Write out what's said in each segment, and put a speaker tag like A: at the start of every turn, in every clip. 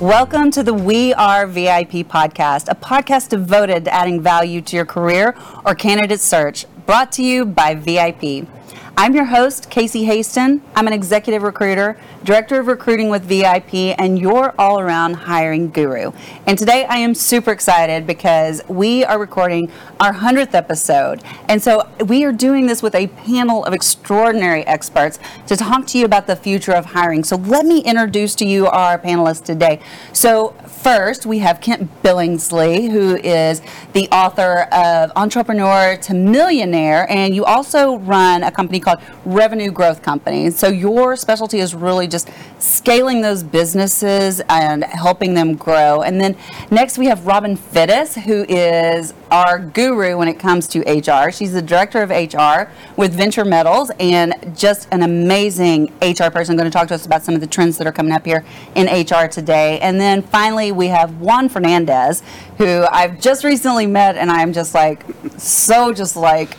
A: Welcome to the We Are VIP podcast, a podcast devoted to adding value to your career or candidate search, brought to you by VIP. I'm your host, Casey Hasten. I'm an executive recruiter, director of recruiting with VIP, and your all around hiring guru. And today I am super excited because we are recording our 100th episode. And so we are doing this with a panel of extraordinary experts to talk to you about the future of hiring. So let me introduce to you our panelists today. So, first, we have Kent Billingsley, who is the author of Entrepreneur to Millionaire, and you also run a company called Revenue Growth Company. So your specialty is really just scaling those businesses and helping them grow. And then next we have Robin Fiddes, who is our guru when it comes to HR. She's the director of HR with Venture Metals and just an amazing HR person going to talk to us about some of the trends that are coming up here in HR today. And then finally, we have Juan Fernandez, who I've just recently met, and I'm just like so just like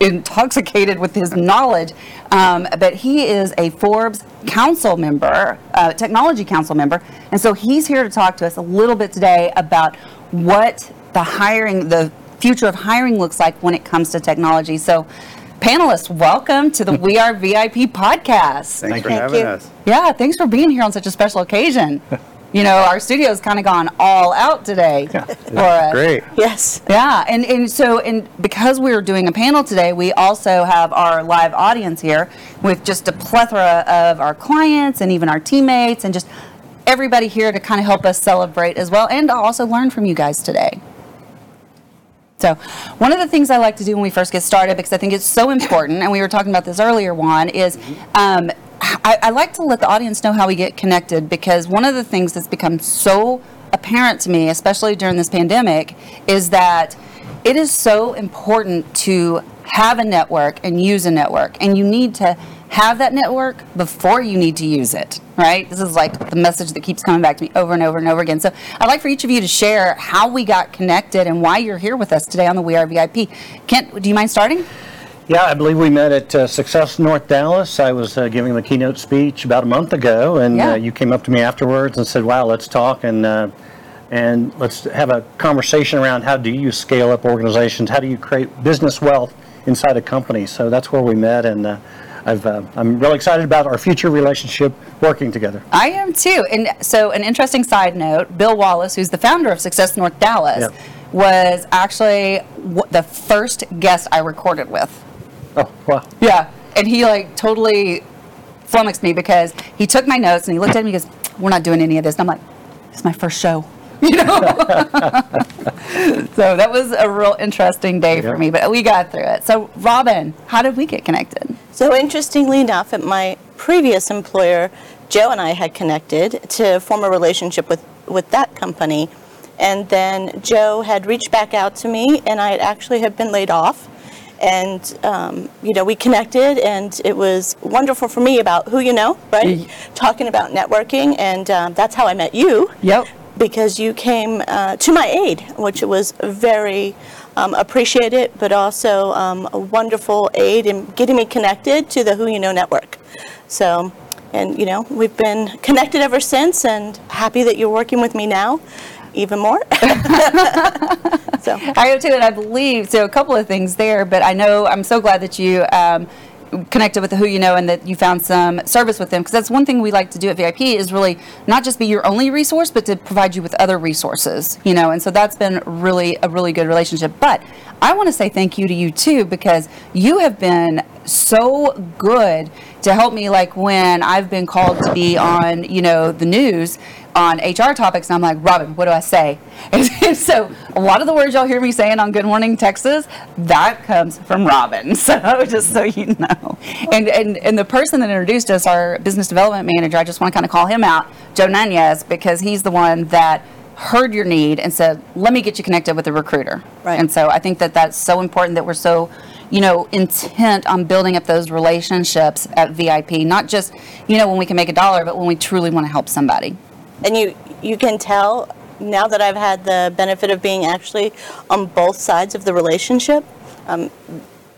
A: intoxicated with his knowledge. Um, but he is a Forbes Council member, uh, Technology Council member, and so he's here to talk to us a little bit today about what the hiring, the future of hiring looks like when it comes to technology. So, panelists, welcome to the We Are VIP podcast.
B: Thanks for having us.
A: Yeah, thanks for being here on such a special occasion. you know, our studio's kind of gone all out today for us.
B: Great.
C: Yes.
A: Yeah, and, and so and because we're doing a panel today, we also have our live audience here with just a plethora of our clients and even our teammates and just everybody here to kind of help us celebrate as well and also learn from you guys today. So, one of the things I like to do when we first get started, because I think it's so important, and we were talking about this earlier, Juan, is um, I, I like to let the audience know how we get connected because one of the things that's become so apparent to me, especially during this pandemic, is that it is so important to have a network and use a network. And you need to have that network before you need to use it, right? This is like the message that keeps coming back to me over and over and over again. So I'd like for each of you to share how we got connected and why you're here with us today on the We Are VIP. Kent, do you mind starting?
B: Yeah, I believe we met at uh, Success North Dallas. I was uh, giving the keynote speech about a month ago, and
A: Yeah.
B: uh, you came up to me afterwards and said, "Wow, let's talk and uh, and let's have a conversation around how do you scale up organizations? How do you create business wealth inside a company?" So that's where we met, and uh, I've uh, I'm really excited about our future relationship working together.
A: I am too. And so, an interesting side note Bill Wallace, who's the founder of Success North Dallas, was actually w- the first guest I recorded with.
B: Oh, wow.
A: Yeah. And he like totally flummoxed me because he took my notes and he looked at me and he goes, We're not doing any of this. And I'm like, It's my first show. You know? so that was a real interesting day for me, but we got through it. So, Robin, how did we get connected?
C: So interestingly enough, at my previous employer, Joe and I had connected to form a relationship with, with that company. And then Joe had reached back out to me, and I had actually had been laid off. And, um, you know, we connected, and it was wonderful for me about who you know, right?
A: Ye-
C: Talking about networking, and um, that's how I met you.
A: Yep.
C: because you came uh, to my aid, which was very um, appreciated, but also um, a wonderful aid in getting me connected to the Who You Know network. So, and you know, we've been connected ever since, and happy that you're working with me now, even more. so,
A: I too, and I believe so. A couple of things there, but I know I'm so glad that you um, connected with the Who You Know and that you found some service with them because that's one thing we like to do at VIP is really not just be your only resource, but to provide you with other resources. You know, and so that's been really a really good relationship. But I want to say thank you to you too because you have been so good to help me like when I've been called to be on, you know, the news on HR topics, and I'm like, Robin, what do I say? And so a lot of the words y'all hear me saying on Good Morning Texas, that comes from Robin. So just so you know. And and and the person that introduced us, our business development manager, I just want to kind of call him out, Joe Nunez, because he's the one that heard your need and said, "Let me get you connected with a recruiter."
C: Right.
A: And so I think that that's so important that we're so, you know, intent on building up those relationships at VIP, not just, you know, when we can make a dollar, but when we truly want to help somebody.
C: And you you can tell now that I've had the benefit of being actually on both sides of the relationship. Um,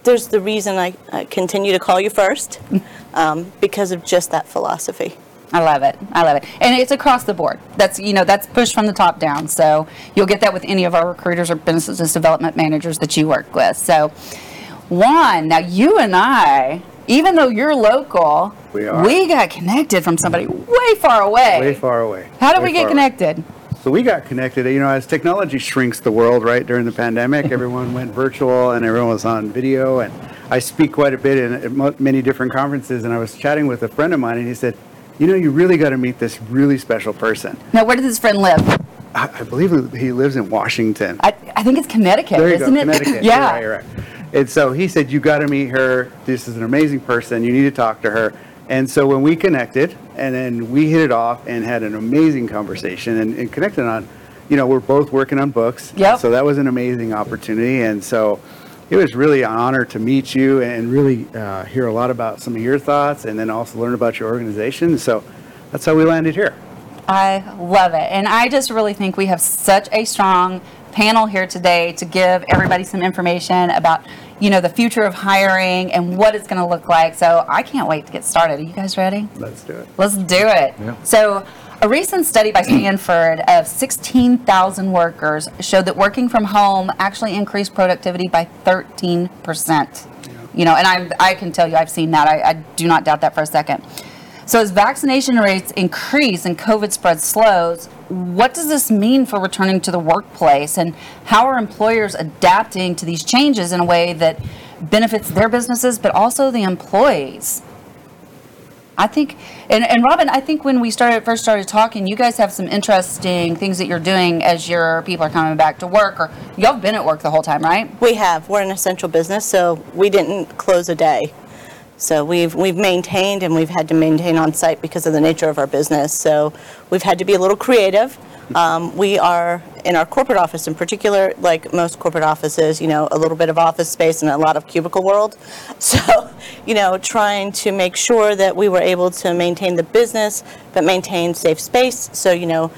C: there's the reason I, I continue to call you first um, because of just that philosophy.
A: I love it. I love it. And it's across the board. That's, you know, that's pushed from the top down. So you'll get that with any of our recruiters or business development managers that you work with. So, Juan, now you and I, even though you're local,
D: We are.
A: we got connected from somebody way far away.
D: Way far away.
A: How did
D: Way
A: we get
D: far away.
A: connected?
D: So we got connected. You know, as technology shrinks the world, right? During the pandemic, everyone went virtual and everyone was on video. And I speak quite a bit in at many different conferences. And I was chatting with a friend of mine, and he said, "You know, you really got to meet this really special person."
A: Now, where does this friend live?
D: I, I believe he lives in Washington.
A: I, I think it's Connecticut,
D: There you
A: isn't
D: go,
A: it?
D: Connecticut.
A: yeah.
D: You're right, you're right. And so he said, You got to meet her. This is an amazing person. You need to talk to her. And so when we connected, and then we hit it off and had an amazing conversation and, and connected on, you know, we're both working on books.
A: Yep.
D: So that was an amazing opportunity. And so it was really an honor to meet you and really uh, hear a lot about some of your thoughts and then also learn about your organization. So that's how we landed here.
A: I love it. And I just really think we have such a strong panel here today to give everybody some information about, you know, the future of hiring and what it's going to look like. So I can't wait to get started. Are you guys ready?
D: Let's do it.
A: Let's do it. Yeah. So, a recent study by Stanford of 16,000 workers showed that working from home actually increased productivity by 13%. You know, and I, I can tell you, I've seen that. I, I do not doubt that for a second. So, as vaccination rates increase and COVID spread slows, what does this mean for returning to the workplace? And how are employers adapting to these changes in a way that benefits their businesses, but also the employees? I think, and, and Robin, I think when we started first started talking, you guys have some interesting things that you're doing as your people are coming back to work, or y'all have been at work the whole time, right?
C: We have. We're an essential business, so we didn't close a day. So we've we've maintained and we've had to maintain on site because of the nature of our business. So we've had to be a little creative. Um, we are in our corporate office, in particular, like most corporate offices, you know, a little bit of office space and a lot of cubicle world. So, you know, trying to make sure that we were able to maintain the business, but maintain safe space. So, you know,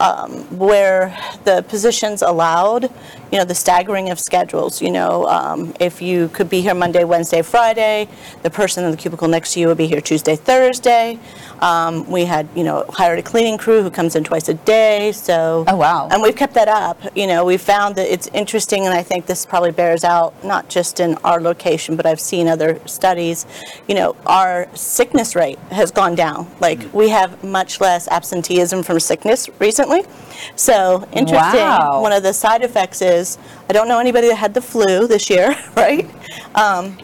C: um, where the positions allowed, you know, the staggering of schedules. You know, um, if you could be here Monday, Wednesday, Friday, the person in the cubicle next to you would be here Tuesday, Thursday. Um, we had, you know, hired a cleaning crew who comes in twice a day. So,
A: Oh, wow.
C: And we've kept that up. You know, we found that it's interesting, and I think this probably bears out not just in our location, but I've seen other studies. You know, our sickness rate has gone down. Like we have much less absenteeism from sickness recently. So interesting.
A: Wow.
C: One of the side effects is I don't know anybody that had the flu this year, right? Um,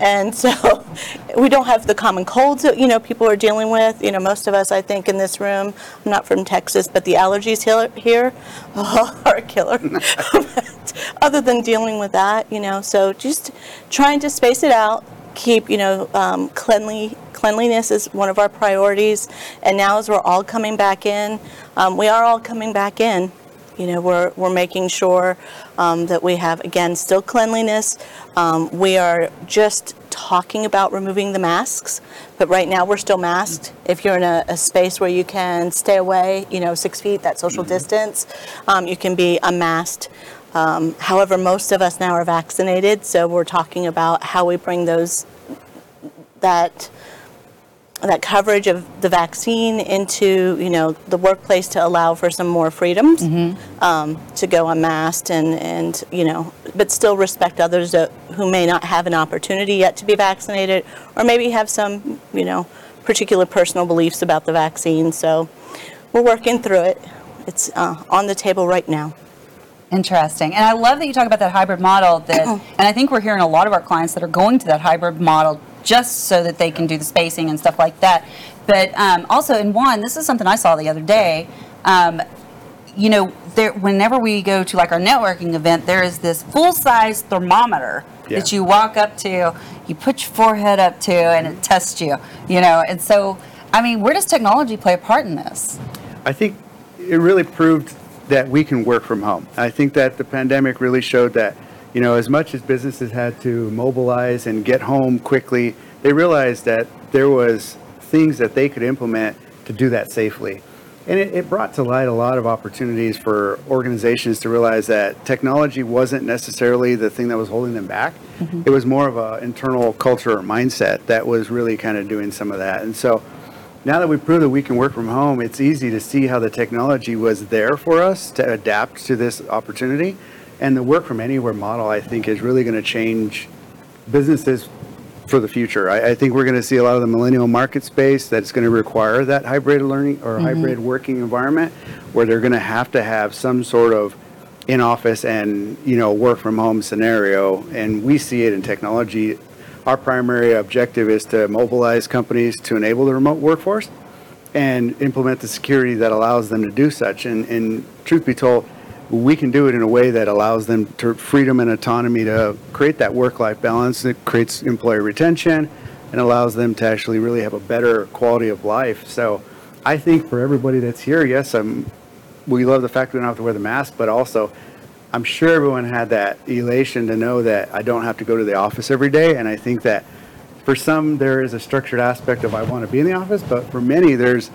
C: and so we don't have the common colds that you know people are dealing with. You know, most of us, I think, in this room, I'm not from Texas, but the allergies here, oh, are a killer. But other than dealing with that, you know, so just trying to space it out, keep you know um, cleanly. Cleanliness is one of our priorities, and now as we're all coming back in, um, we are all coming back in. You know, we're, we're making sure um, that we have, again, still cleanliness. Um, we are just talking about removing the masks, but right now we're still masked. If you're in a, a space where you can stay away, you know, six feet, that social distance, um, you can be unmasked. Um, however, most of us now are vaccinated, so we're talking about how we bring those, that that coverage of the vaccine into you know the workplace to allow for some more freedoms um, to go unmasked and and you know but still respect others that, who may not have an opportunity yet to be vaccinated or maybe have some you know particular personal beliefs about the vaccine. So we're working through it. It's uh, on the table right now.
A: Interesting. And I love that you talk about that hybrid model that and I think we're hearing a lot of our clients that are going to that hybrid model just so that they can do the spacing and stuff like that. But um, also in one, this is something I saw the other day. Um, you know, there whenever we go to like our networking event, there is this full size thermometer
D: Yeah.
A: that you walk up to, you put your forehead up to, and it tests you. You know, and so I mean, where does technology play a part in this?
D: I think it really proved that we can work from home. I think that the pandemic really showed that, you know, as much as businesses had to mobilize and get home quickly, they realized that there was things that they could implement to do that safely. And it, it brought to light a lot of opportunities for organizations to realize that technology wasn't necessarily the thing that was holding them back. Mm-hmm. It was more of an internal culture or mindset that was really kind of doing some of that. And so now that we've proved that we can work from home, it's easy to see how the technology was there for us to adapt to this opportunity. And the work from anywhere model, I think, is really going to change businesses for the future. I, I think we're going to see a lot of the millennial market space that's going to require that hybrid learning or mm-hmm. hybrid working environment where they're going to have to have some sort of in office and you know work from home scenario. And we see it in technology. Our primary objective is to mobilize companies to enable the remote workforce and implement the security that allows them to do such. And, and truth be told we can do it in a way that allows them to freedom and autonomy to create that work-life balance that creates employee retention and allows them to actually really have a better quality of life so i think for everybody that's here yes i'm we love the fact we don't have to wear the mask, but also I'm sure everyone had that elation to know that I don't have to go to the office every day. And I think that for some, there is a structured aspect of I want to be in the office, but for many, there's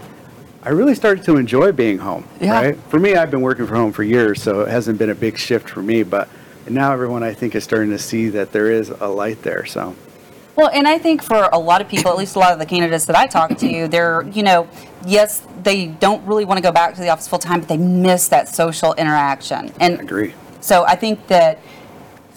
D: I really started to enjoy being home.
A: Yeah.
D: Right? For me, I've been working from home for years, so it hasn't been a big shift for me. But now everyone, I think, is starting to see that there is a light there. So.
A: Well, and I think for a lot of people, at least a lot of the candidates that I talk to, they're, you know, yes, they don't really want to go back to the office full time, but they miss that social interaction. And
D: I agree.
A: So I think that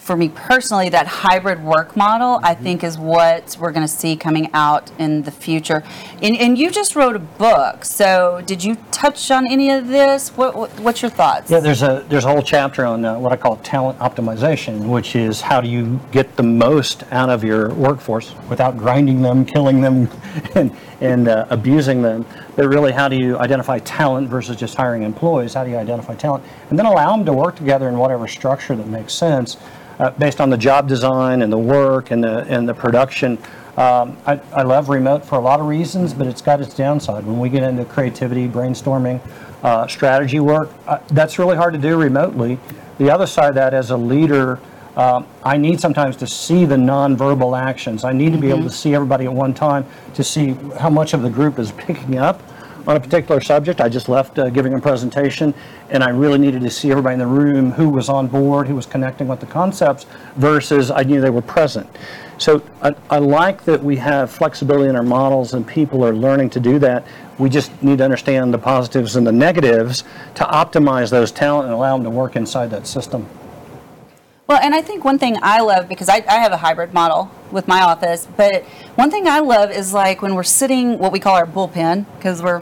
A: for me personally, that hybrid work model, I think, is what we're going to see coming out in the future. And, and you just wrote a book. So did you touch on any of this? What, what what's your thoughts?
B: Yeah, there's a there's a whole chapter on uh, what I call talent optimization, which is how do you get the most out of your workforce without grinding them, killing them, and and uh, abusing them. But really, how do you identify talent versus just hiring employees? How do you identify talent, and then allow them to work together in whatever structure that makes sense, uh, based on the job design and the work and the and the production. Um, I, I love remote for a lot of reasons, but it's got its downside. When we get into creativity, brainstorming, uh, strategy work, uh, that's really hard to do remotely. The other side of that, as a leader, um, I need sometimes to see the nonverbal actions. I need to be able to see everybody at one time to see how much of the group is picking up on a particular subject. I just left uh, giving a presentation, and I really needed to see everybody in the room who was on board, who was connecting with the concepts, versus I knew they were present. So I, I like that we have flexibility in our models, and people are learning to do that. We just need to understand the positives and the negatives to optimize those talent and allow them to work inside that system.
A: Well, and I think one thing I love because I, I have a hybrid model with my office, but one thing I love is like when we're sitting, what we call our bullpen, because we're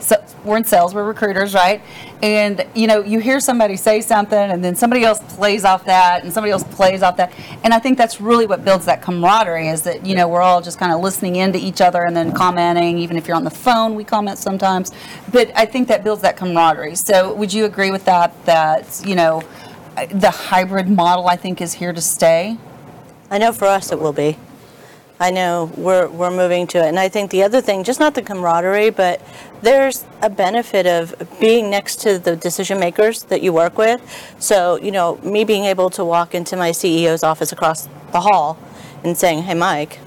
A: so, we're in sales, we're recruiters, right? And you know, you hear somebody say something, and then somebody else plays off that, and somebody else plays off that, and I think that's really what builds that camaraderie. Is that you know we're all just kind of listening in to each other and then commenting. Even if you're on the phone, we comment sometimes, but I think that builds that camaraderie. So, would you agree with that? That you know, the hybrid model, I think, is here to stay.
C: I know for us it will be. I know we're, we're moving to it. And I think the other thing, just not the camaraderie, but there's a benefit of being next to the decision makers that you work with. So, you know, me being able to walk into my CEO's office across the hall and saying, hey, Mike,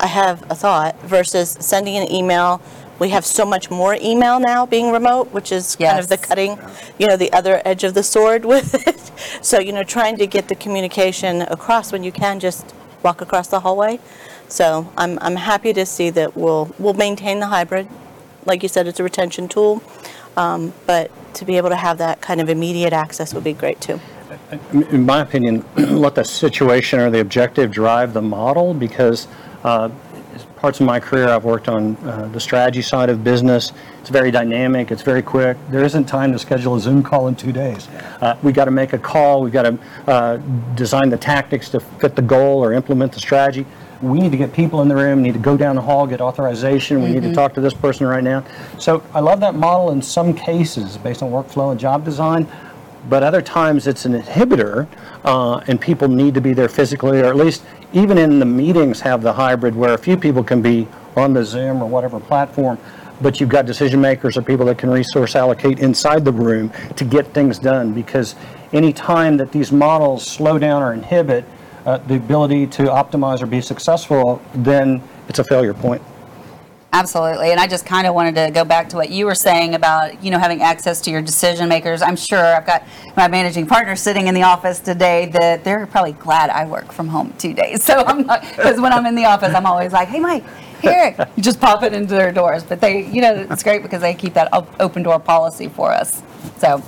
C: I- have a thought versus sending an email. We have so much more email now being remote, which is kind of the
A: Yes.
C: cutting, you know, the other edge of the sword with it. So, you know, trying to get the communication across when you can just walk across the hallway. So I'm, I'm happy to see that we'll, we'll maintain the hybrid. Like you said, it's a retention tool. Um, but to be able to have that kind of immediate access would be great too.
B: in my opinion, let the situation or the objective drive the model because uh, parts of my career I've worked on uh, the strategy side of business. It's very dynamic, it's very quick. There isn't time to schedule a Zoom call in two days. Uh, we got to make a call, We've got to uh, design the tactics to fit the goal or implement the strategy. We need to get people in the room, need to go down the hall, get authorization, we need to talk to this person right now. So I love that model in some cases based on workflow and job design but other times it's an inhibitor uh, and people need to be there physically or at least even in the meetings have the hybrid where a few people can be on the zoom or whatever platform but you've got decision makers or people that can resource allocate inside the room to get things done because any time that these models slow down or inhibit uh, the ability to optimize or be successful, then it's a failure point.
A: Absolutely. And I just kind of wanted to go back to what you were saying about, you know, having access to your decision makers. I'm sure I've got my managing partner sitting in the office today that they're probably glad I work from home two days. So I'm not, because when I'm in the office, I'm always like, hey, Mike, here, you just pop it into their doors. But they, you know, it's great because they keep that open door policy for us. So,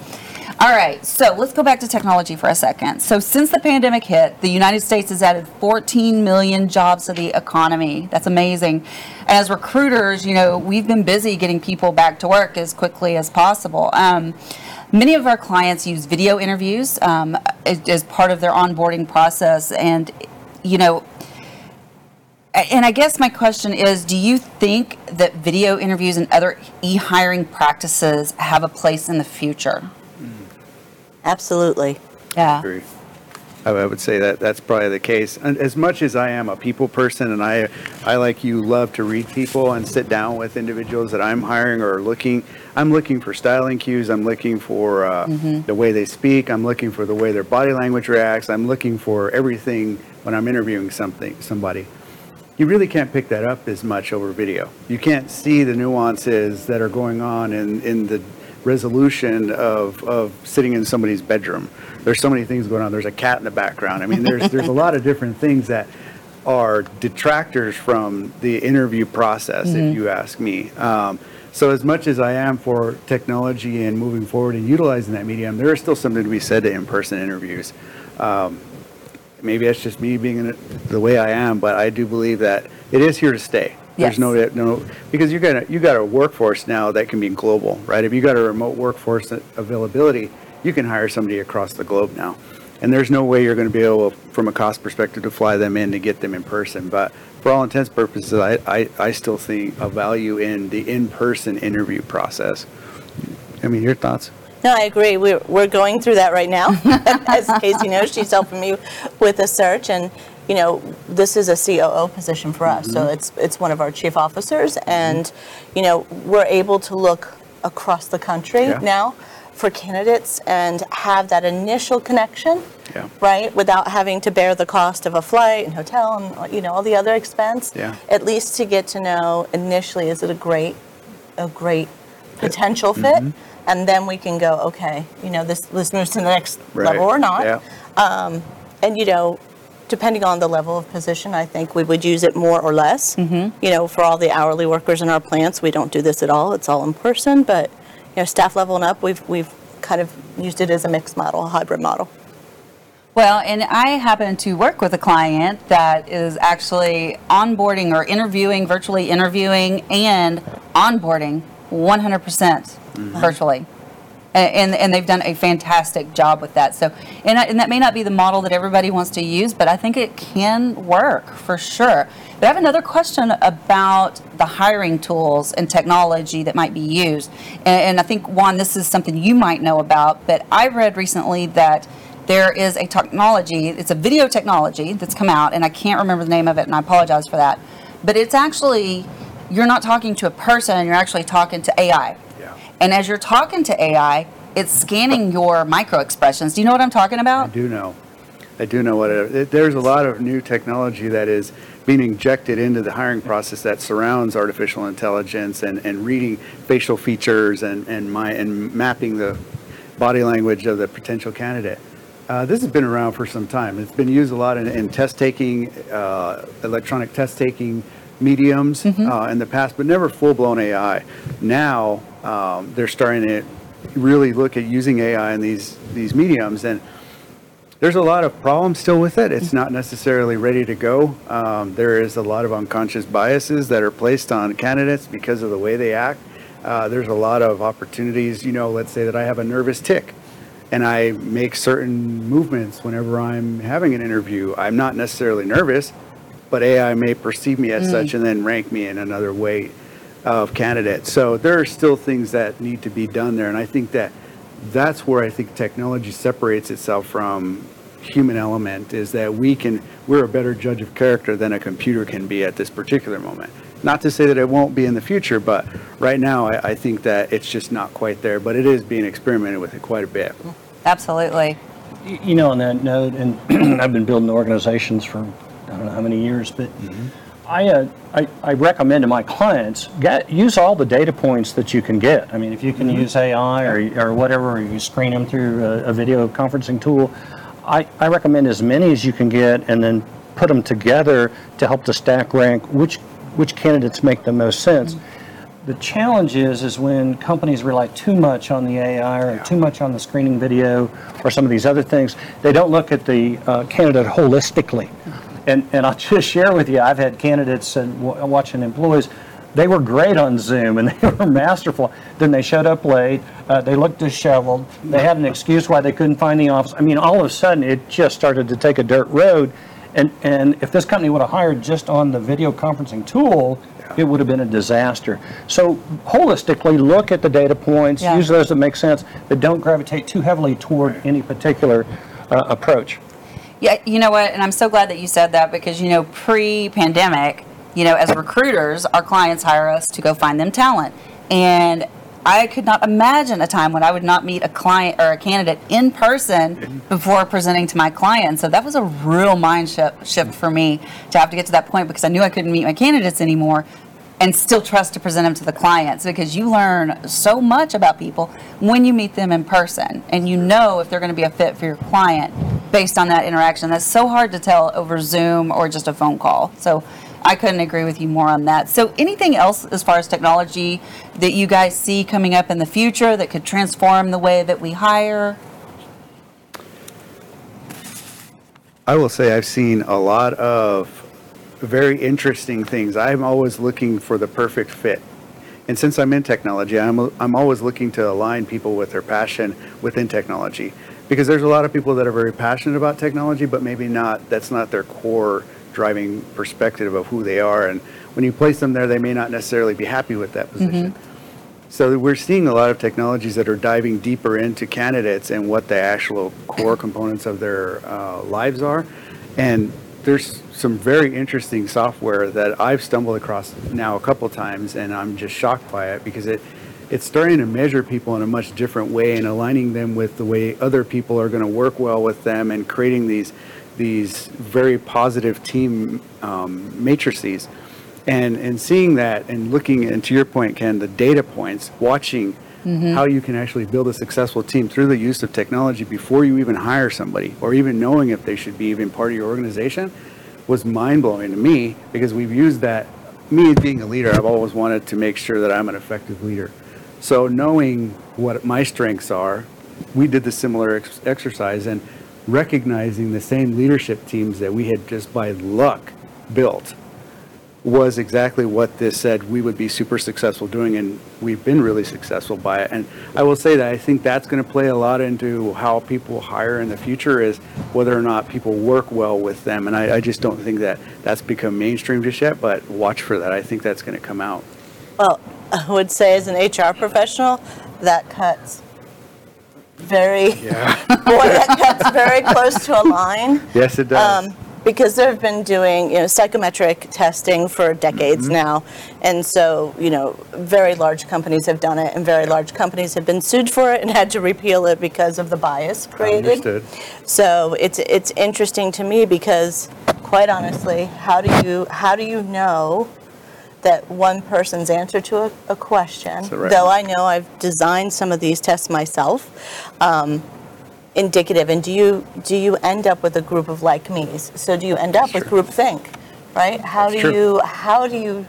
A: all right, so let's go back to technology for a second. So, since the pandemic hit, the United States has added 14 million jobs to the economy. That's amazing. As recruiters, you know, we've been busy getting people back to work as quickly as possible. Um, many of our clients use video interviews um, as, part of their onboarding process, and you know, and I guess my question is do you think that video interviews and other e hiring practices have a place in the future?
C: Absolutely.
A: Yeah.
D: agree. I I would say that that's probably the case. And as much as I am a people person and I, I like you love to read people and sit down with individuals that I'm hiring or looking, I'm looking for styling cues. I'm looking for uh, the way they speak. I'm looking for the way their body language reacts. I'm looking for everything when I'm interviewing something somebody. You really can't pick that up as much over video. You can't see the nuances that are going on in, in the resolution of, of sitting in somebody's bedroom. There's so many things going on. There's a cat in the background. I mean, there's, there's a lot of different things that are detractors from the interview process, if you ask me. Um, so as much as I am for technology and moving forward and utilizing that medium, there is still something to be said to in-person interviews. Um, maybe that's just me being in it the way I am, but I do believe that it is here to stay.
A: Yes.
D: There's no, no, because you got a, you got a workforce now that can be global, right? If you got a remote workforce availability, you can hire somebody across the globe now. And there's no way you're going to be able, from a cost perspective, to fly them in to get them in person. But for all intents and purposes, I, I, I still see a value in the in-person interview process. I mean, your thoughts?
C: No, I agree. We're, we're going through that right now. As Casey knows, she's helping me with a search and, you know, this is a COO position for us. So it's, it's one of our chief officers and, you know, we're able to look across the country
D: Yeah.
C: now for candidates and have that initial connection,
D: Yeah.
C: right? Without having to bear the cost of a flight and hotel and, you know, all the other expense.
D: Yeah.
C: At least to get to know initially, is it a great, a great potential fit?
D: Mm-hmm.
C: And then we can go, okay, you know, this, this moves to the next
D: Right.
C: level or not.
D: Yeah.
C: And, you know, depending on the level of position, I think we would use it more or less. Mm-hmm. You know, for all the hourly workers in our plants, we don't do this at all. It's all in person, but, you know, staff level and up, we've, we've kind of used it as a mixed model, a hybrid model.
A: Well, and I happen to work with a client that is actually onboarding or interviewing, virtually interviewing, and onboarding 100% virtually. And, and they've done a fantastic job with that. So, and, I- and that may not be the model that everybody wants to use, but I think it can work for sure. But I have another question about the hiring tools and technology that might be used. And, and I think, Juan, this is something you might know about, but I read recently that there is a technology, it's a video technology that's come out, and I can't remember the name of it, and I apologize for that. But it's actually, you're not talking to a person, you're actually talking to AI. And as you're talking to AI, it's scanning your micro expressions. Do you know what I'm talking about?
D: I do know. I do know what it, it- there's a lot of new technology that is being injected into the hiring process that surrounds artificial intelligence and, and reading facial features and, and my, and mapping the body language of the potential candidate. Uh, this has been around for some time. It's been used a lot in, in test taking, uh, electronic test taking mediums uh, in the past, but never full blown AI. Now um, they're starting to really look at using AI in these these mediums, and there's a lot of problems still with it. It's not necessarily ready to go. Um, there is a lot of unconscious biases that are placed on candidates because of the way they act. Uh, there's a lot of opportunities. You know, let's say that I have a nervous tick and I make certain movements whenever I'm having an interview. I'm not necessarily nervous, but AI may perceive me as such mm. and then rank me in another way of candidate. So there are still things that need to be done there. And I think that that's where I think technology separates itself from human element is that we can, we're a better judge of character than a computer can be at this particular moment. Not to say that it won't be in the future, but right now I, I think that it's just not quite there. But it is being experimented with it quite a bit.
A: Absolutely.
B: You know, on that note, and I've been building organizations for I don't know how many years, but I, uh, I I recommend to my clients get use all the data points that you can get. I mean, if you can use AI or or whatever, or you screen them through a, a video conferencing tool, I I recommend as many as you can get, and then put them together to help to stack rank which which candidates make the most sense. The challenge is, is when companies rely too much on the AI or too much on the screening video or some of these other things, they don't look at the uh, candidate holistically. And, and I'll just share with you, I've had candidates and w- watching employees, they were great on Zoom and they were masterful. Then they showed up late, uh, they looked disheveled, they had an excuse why they couldn't find the office. I mean, all of a sudden, it just started to take a dirt road. And, and if this company would have hired just on the video conferencing tool, it would have been a disaster. So holistically, look at the data points,
A: Yeah.
B: use those that make sense, but don't gravitate too heavily toward any particular uh, approach.
A: Yeah, you know what? And I'm so glad that you said that because, you know, pre pandemic, you know, as recruiters, our clients hire us to go find them talent. And I could not imagine a time when I would not meet a client or a candidate in person before presenting to my client. So that was a real mind shift, shift for me to have to get to that point because I knew I couldn't meet my candidates anymore and still trust to present them to the clients because you learn so much about people when you meet them in person and you know if they're going to be a fit for your client based on that interaction. That's so hard to tell over Zoom or just a phone call. So I couldn't agree with you more on that. So anything else as far as technology that you guys see coming up in the future that could transform the way that we hire?
D: I will say I've seen a lot of very interesting things. I'm always looking for the perfect fit. And since I'm in technology, I'm, I'm always looking to align people with their passion within technology. Because there's a lot of people that are very passionate about technology, but maybe not, that's not their core driving perspective of who they are. And when you place them there, they may not necessarily be happy with that position. So we're seeing a lot of technologies that are diving deeper into candidates and what the actual core components of their uh, lives are. And there's some very interesting software that I've stumbled across now a couple times, and I'm just shocked by it because it it's starting to measure people in a much different way and aligning them with the way other people are going to work well with them and creating these these very positive team um, matrices. And and seeing that and looking and to your point ken the data points watching how you can actually build a successful team through the use of technology before you even hire somebody or even knowing if they should be even part of your organization was mind-blowing to me because we've used that me being a leader i've always wanted to make sure that i'm an effective leader. So knowing what my strengths are we did the similar ex- exercise and recognizing the same leadership teams that we had just by luck built was exactly what this said we would be super successful doing, and we've been really successful by it. And I will say that I think that's going to play a lot into how people hire in the future is whether or not people work well with them. And I, I just don't think that that's become mainstream just yet, but watch for that. I think that's going to come out.
C: Well, I would say as an HR professional, that cuts very, boy, that cuts very close to a line.
D: Yes, it does.
C: Um, because they've been doing, you know, psychometric testing for decades
D: Mm-hmm.
C: now. And so, you know, very large companies have done it and very large companies have been sued for it and had to repeal it because of the bias created.
D: Understood.
C: So it's, it's interesting to me because quite honestly, how do you, how do you know that one person's answer to a, a question,
D: right
C: though. I know I've designed some of these tests myself, um, indicative, and do you, do you end up with a group of like me's? So do you end up with
D: Sure.
C: groupthink, right? How
D: That's
C: do
D: true.
C: you, how do you,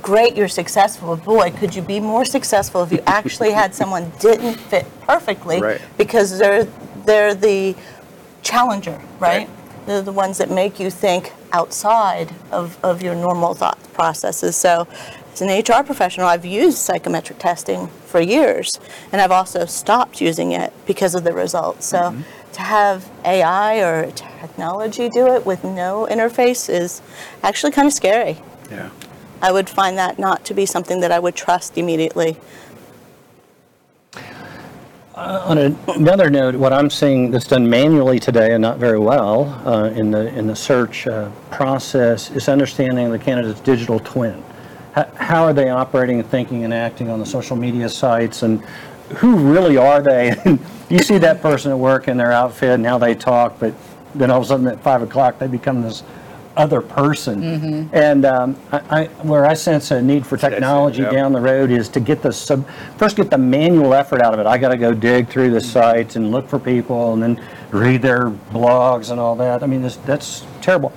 C: great, you're successful, boy, could you be more successful if you actually had someone didn't fit perfectly?
D: Right.
C: Because they're, they're the challenger, right?
D: Right.
C: They're the ones that make you think outside of, of your normal thought processes. So, as an HR professional, I've used psychometric testing for years, and I've also stopped using it because of the results. So,
D: Mm-hmm.
C: to have AI or technology do it with no interface is actually kind of scary.
D: Yeah.
C: I would find that not to be something that I would trust immediately.
B: On a- another note, what I'm seeing that's done manually today and not very well uh, in the in the search uh, process is understanding the candidate's digital twin. H- how are they operating and thinking and acting on the social media sites and who really are they? You see that person at work in their outfit and how they talk, but then all of a sudden at five o'clock they become this other person. And um, I, I, where I sense a need for technology
D: yep.
B: down the road is to get the sub, first get the manual effort out of it. I got to go dig through the sites and look for people and then read their blogs and all that. I mean, this, that's terrible.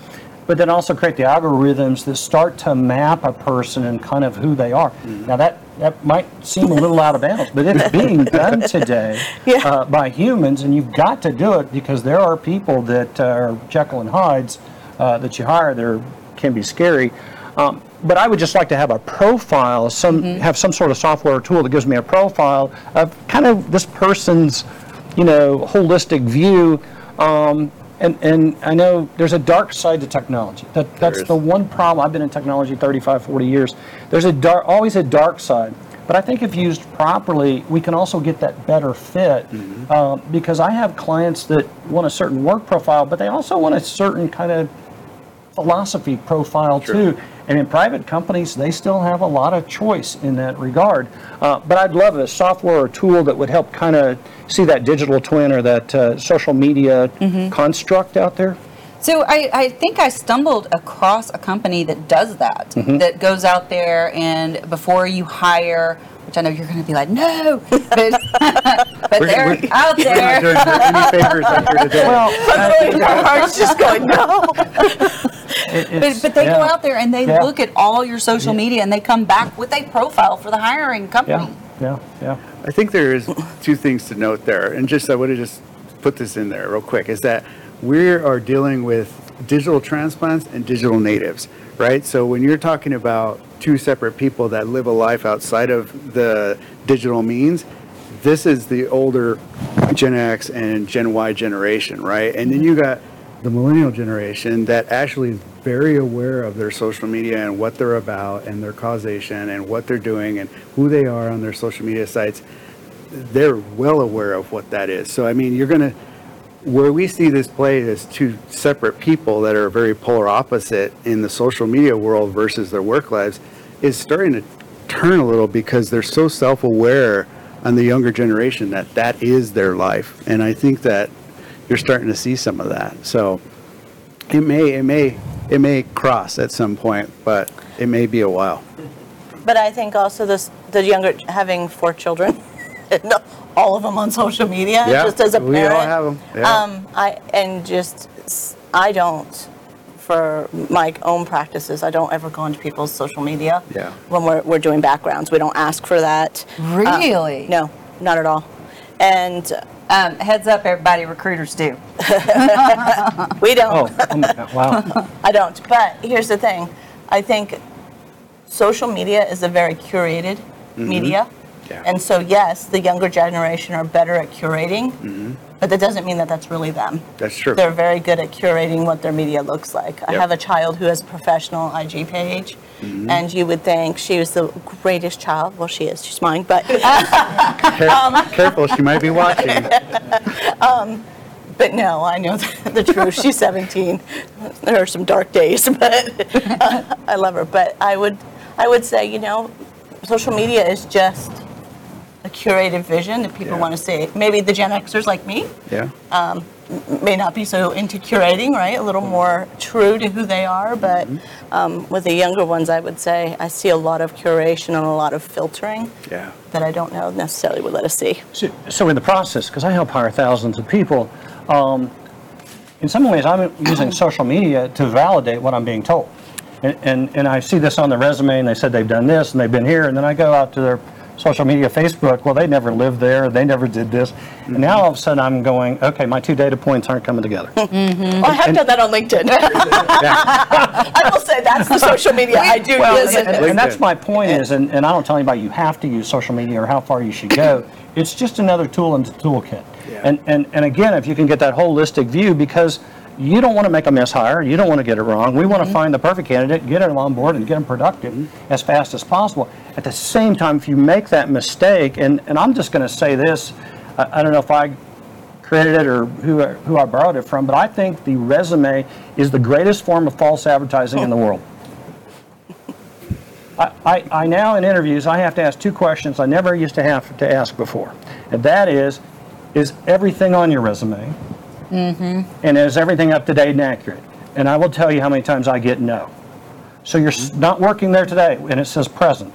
B: But then also create the algorithms that start to map a person and kind of who they are. Now that that might seem a little out of bounds, but it's being done today
C: Yeah.
B: uh, by humans, and you've got to do it because there are people that uh, are Jekyll and Hyde's uh, that you hire that can be scary. Um, but I would just like to have a profile, some have some sort of software or tool that gives me a profile of kind of this person's, you know, holistic view. Um, and, and I know there's a dark side to technology. That, that's the one problem. I've been in technology 35, 40 years. There's a dark, always a dark side. But I think if used properly, we can also get that better fit. Uh, because I have clients that want a certain work profile, but they also want a certain kind of philosophy profile too. And in private companies, they still have a lot of choice in that regard. Uh, but I'd love a software or tool that would help kind of see that digital twin or that uh, social media construct out there.
A: So I, I think I stumbled across a company that does that,
B: Mm-hmm.
A: that goes out there and before you hire, which I know you're going to be like, no, but, but
D: We're-
A: they're
D: we're-
A: out
D: We're not
A: there.
D: doing any favors out here today.
B: Well,
C: My heart's just going, no.
A: But, but they go out there and they
B: Yeah.
A: look at all your social media and they come back with a profile for the hiring company.
B: Yeah, yeah.
D: I think there is two things to note there, and just I want to just put this in there real quick. Is that we are dealing with digital transplants and digital natives, right? So when you're talking about two separate people that live a life outside of the digital means, this is the older Gen X and Gen Y generation, right? And then you got the millennial generation that actually is very aware of their social media and what they're about and their causation and what they're doing and who they are on their social media sites they're well aware of what that is. So I mean, you're gonna where we see this play as two separate people that are very polar opposite in the social media world versus their work lives is starting to turn a little because they're so self-aware on the younger generation that that is their life, and I think that you're starting to see some of that. So it may it may it may cross at some point, but it may be a while.
C: But I think also this, the younger, having four children, all of them on social media,
D: Yeah,
C: just as a parent.
D: we all have 'em, yeah.
C: Um, I, and just, I don't, for my own practices, I don't ever go into people's social media.
D: Yeah.
C: When we're, we're doing backgrounds, we don't ask for that. Uh,
A: Really?
C: No, not at all. And
A: Um, heads up, everybody, recruiters do.
C: we don't.
B: Oh, oh my God, wow.
C: I don't. But here's the thing I think social media is a very curated media.
D: Yeah.
C: And so, yes, the younger generation are better at curating, but that doesn't mean that that's really them.
D: That's true.
C: They're very good at curating what their media looks like. I
D: Yep.
C: have a child who has a professional IG page, Mm-hmm. and you would think she was the greatest child. Well, she is. She's mine. But uh,
D: Care- um, Careful, she might be watching.
C: Um, but no, I know the, the truth. She's 17. There are some dark days, but uh, I love her. But I would, I would say, you know, social media is just a curated vision that people
D: Yeah.
C: want to see. Maybe the Gen Xers like me
D: Yeah.
C: Um, may not be so into curating, right? A little more true to who they are. But um, with the younger ones, I would say I see a lot of curation and a lot of filtering
D: Yeah.
C: that I don't know necessarily would let us see.
B: So, so in the process, because I help hire thousands of people, um, in some ways I'm using social media to validate what I'm being told. And, and, and I see this on the resume and they said they've done this and they've been here and then I go out to their social media, Facebook, well, they never lived there, they never did this. And now all of a sudden I'm going, okay, my two data points aren't coming together. Mm-hmm.
C: Well, I have done that on LinkedIn. I will say that's the social media I do
B: Well,
C: use.
B: and, and that's my point is, and, and I don't tell anybody you have to use social media or how far you should go. It's just another tool in the toolkit.
D: Yeah.
B: And, and, and again, if you can get that holistic view, because you don't want to make a mishire, you don't want to get it wrong. We want to mm-hmm. find the perfect candidate, get them on board, and get them productive mm-hmm. as fast as possible. At the same time, if you make that mistake, and, and I'm just going to say this, I, I don't know if I created it or who, who I borrowed it from, but I think the resume is the greatest form of false advertising in the oh. world. I, I, I now in interviews, I have to ask two questions I never used to have to ask before. And that is, is everything on your resume? Mm-hmm. And is everything up to date and accurate? And I will tell you how many times I get no. So you're not working there today and it says present.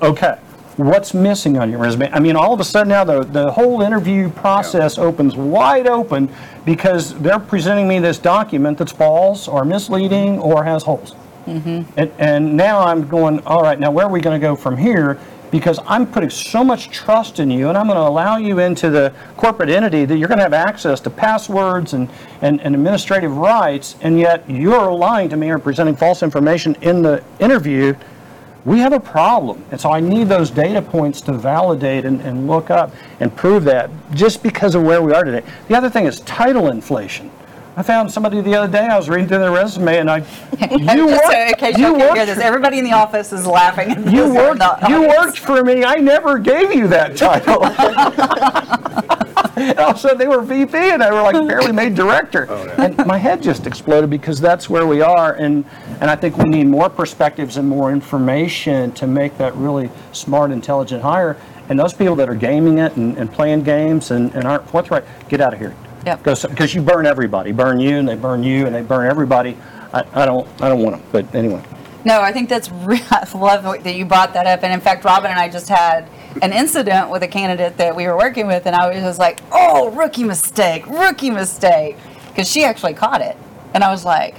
B: Okay. What's missing on your resume? I mean, all of a sudden now the, the whole interview process opens wide open because they're presenting me this document that's false or misleading or has holes. Mm-hmm. And, and now I'm going, all right, now where are we going to go from here? Because I'm putting so much trust in you and I'm going to allow you into the corporate entity that you're going to have access to passwords and, and, and administrative rights, and yet you're lying to me or presenting false information in the interview. We have a problem. And so I need those data points to validate and, and look up and prove that just because of where we are today. The other thing is title inflation. I found somebody the other day, I was reading through their resume and I, you
A: Just so in
B: worked,
A: case
B: you
A: you can't hear this, everybody in the office is laughing. at
B: you worked,
A: The
B: you worked for me. I never gave you that title. And all of a sudden they were VP and they were like barely made director. Oh, and my head just exploded because that's where we are. And, and I think we need more perspectives and more information to make that really smart, intelligent hire. And those people that are gaming it and, and playing games and, and aren't forthright, get out of here.
A: Yep.
B: Because you burn everybody. Burn you and they burn you and they burn everybody. I, I don't I don't want them. But anyway.
A: No, I think that's re- I love that you brought that up. And in fact, Robin and I just had an incident with a candidate that we were working with, and I was just like, "Oh, rookie mistake, rookie mistake," because she actually caught it, and I was like,